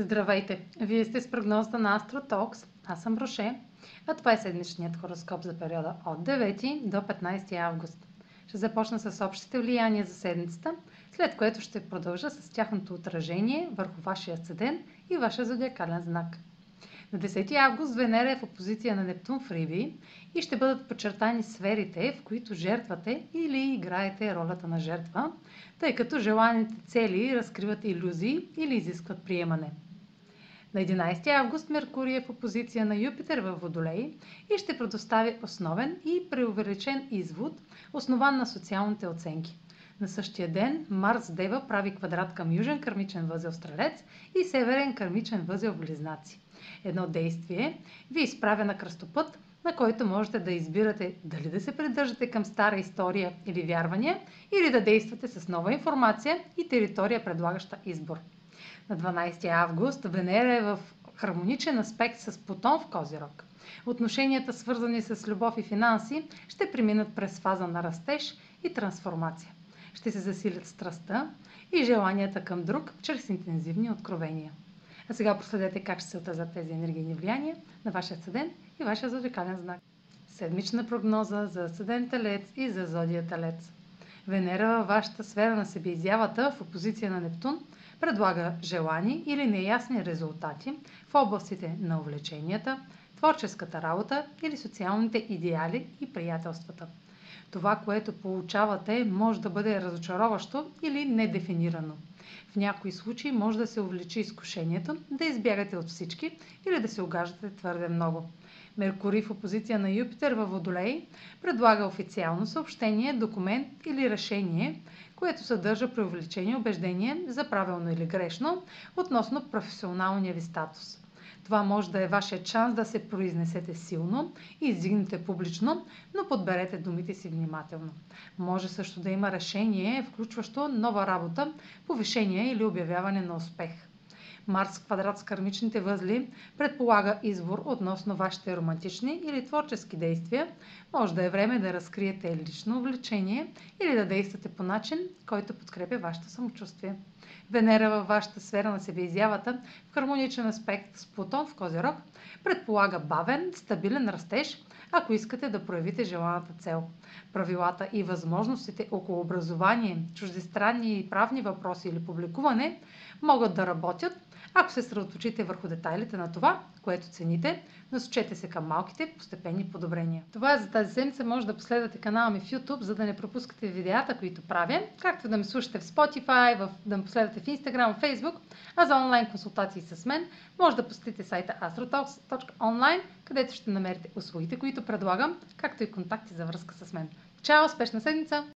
Здравейте! Вие сте с прогнозата на AstroTalks. Аз съм Роше, а това е седмичният хороскоп за периода от 9 до 15 август. Ще започна с общите влияния за седмицата, след което ще продължа с тяхното отражение върху вашия седен и вашия зодиакален знак. На 10 август Венера е в опозиция на Нептун в Риби и ще бъдат подчертани сферите, в които жертвате или играете ролята на жертва, тъй като желаните цели разкриват иллюзии или изискват приемане. На 11 август Меркурий е в опозиция на Юпитер във Водолей и ще предостави основен и преувеличен извод, основан на социалните оценки. На същия ден Марс Дева прави квадрат към южен кърмичен възел Стрелец и северен кърмичен възел Близнаци. Едно действие ви изправя на кръстопът, на който можете да избирате дали да се придържате към стара история или вярвания, или да действате с нова информация и територия, предлагаща избор. На 12 август Венера е в хармоничен аспект с Плутон в Козирог. Отношенията, свързани с любов и финанси, ще преминат през фаза на растеж и трансформация. Ще се засилят страстта и желанията към друг чрез интензивни откровения. А сега проследете как ще се отразят тези енергийни влияния на вашия съден и вашия зодиакален знак. Седмична прогноза за съден Телец и за зодия Телец. Венера във вашата сфера на себеизявата в опозиция на Нептун предлага желани или неясни резултати в областите на увлеченията, творческата работа или социалните идеали и приятелствата. Това, което получавате, може да бъде разочароващо или недефинирано. В някои случаи може да се увлече изкушението да избягате от всички или да се огаждате твърде много. Меркурий в опозиция на Юпитер във Водолей предлага официално съобщение, документ или решение, което съдържа преувеличени убеждения за правилно или грешно относно професионалния ви статус. Това може да е вашия шанс да се произнесете силно и издигнете публично, но подберете думите си внимателно. Може също да има решение, включващо нова работа, повишение или обявяване на успех. Марс квадрат с кармичните възли предполага извор относно вашите романтични или творчески действия. Може да е време да разкриете лично увлечение или да действате по начин, който подкрепя вашето самочувствие. Венера във вашата сфера на себеизявата в хармоничен аспект с Плутон в Козирог предполага бавен, стабилен растеж, ако искате да проявите желаната цел. Правилата и възможностите около образование, чуждестранни и правни въпроси или публикуване могат да работят, ако се средоточите върху детайлите на това, което цените, насочете се към малките постепенни подобрения. Това е за тази седмица. Може да последвате канала ми в YouTube, за да не пропускате видеята, които правя, както да ме слушате в Spotify, в, да ме последвате в Instagram, в Facebook, а за онлайн консултации с мен може да посетите сайта astrotalks.online, където ще намерите услугите, които предлагам, както и контакти за връзка с мен. Чао! Успешна седмица!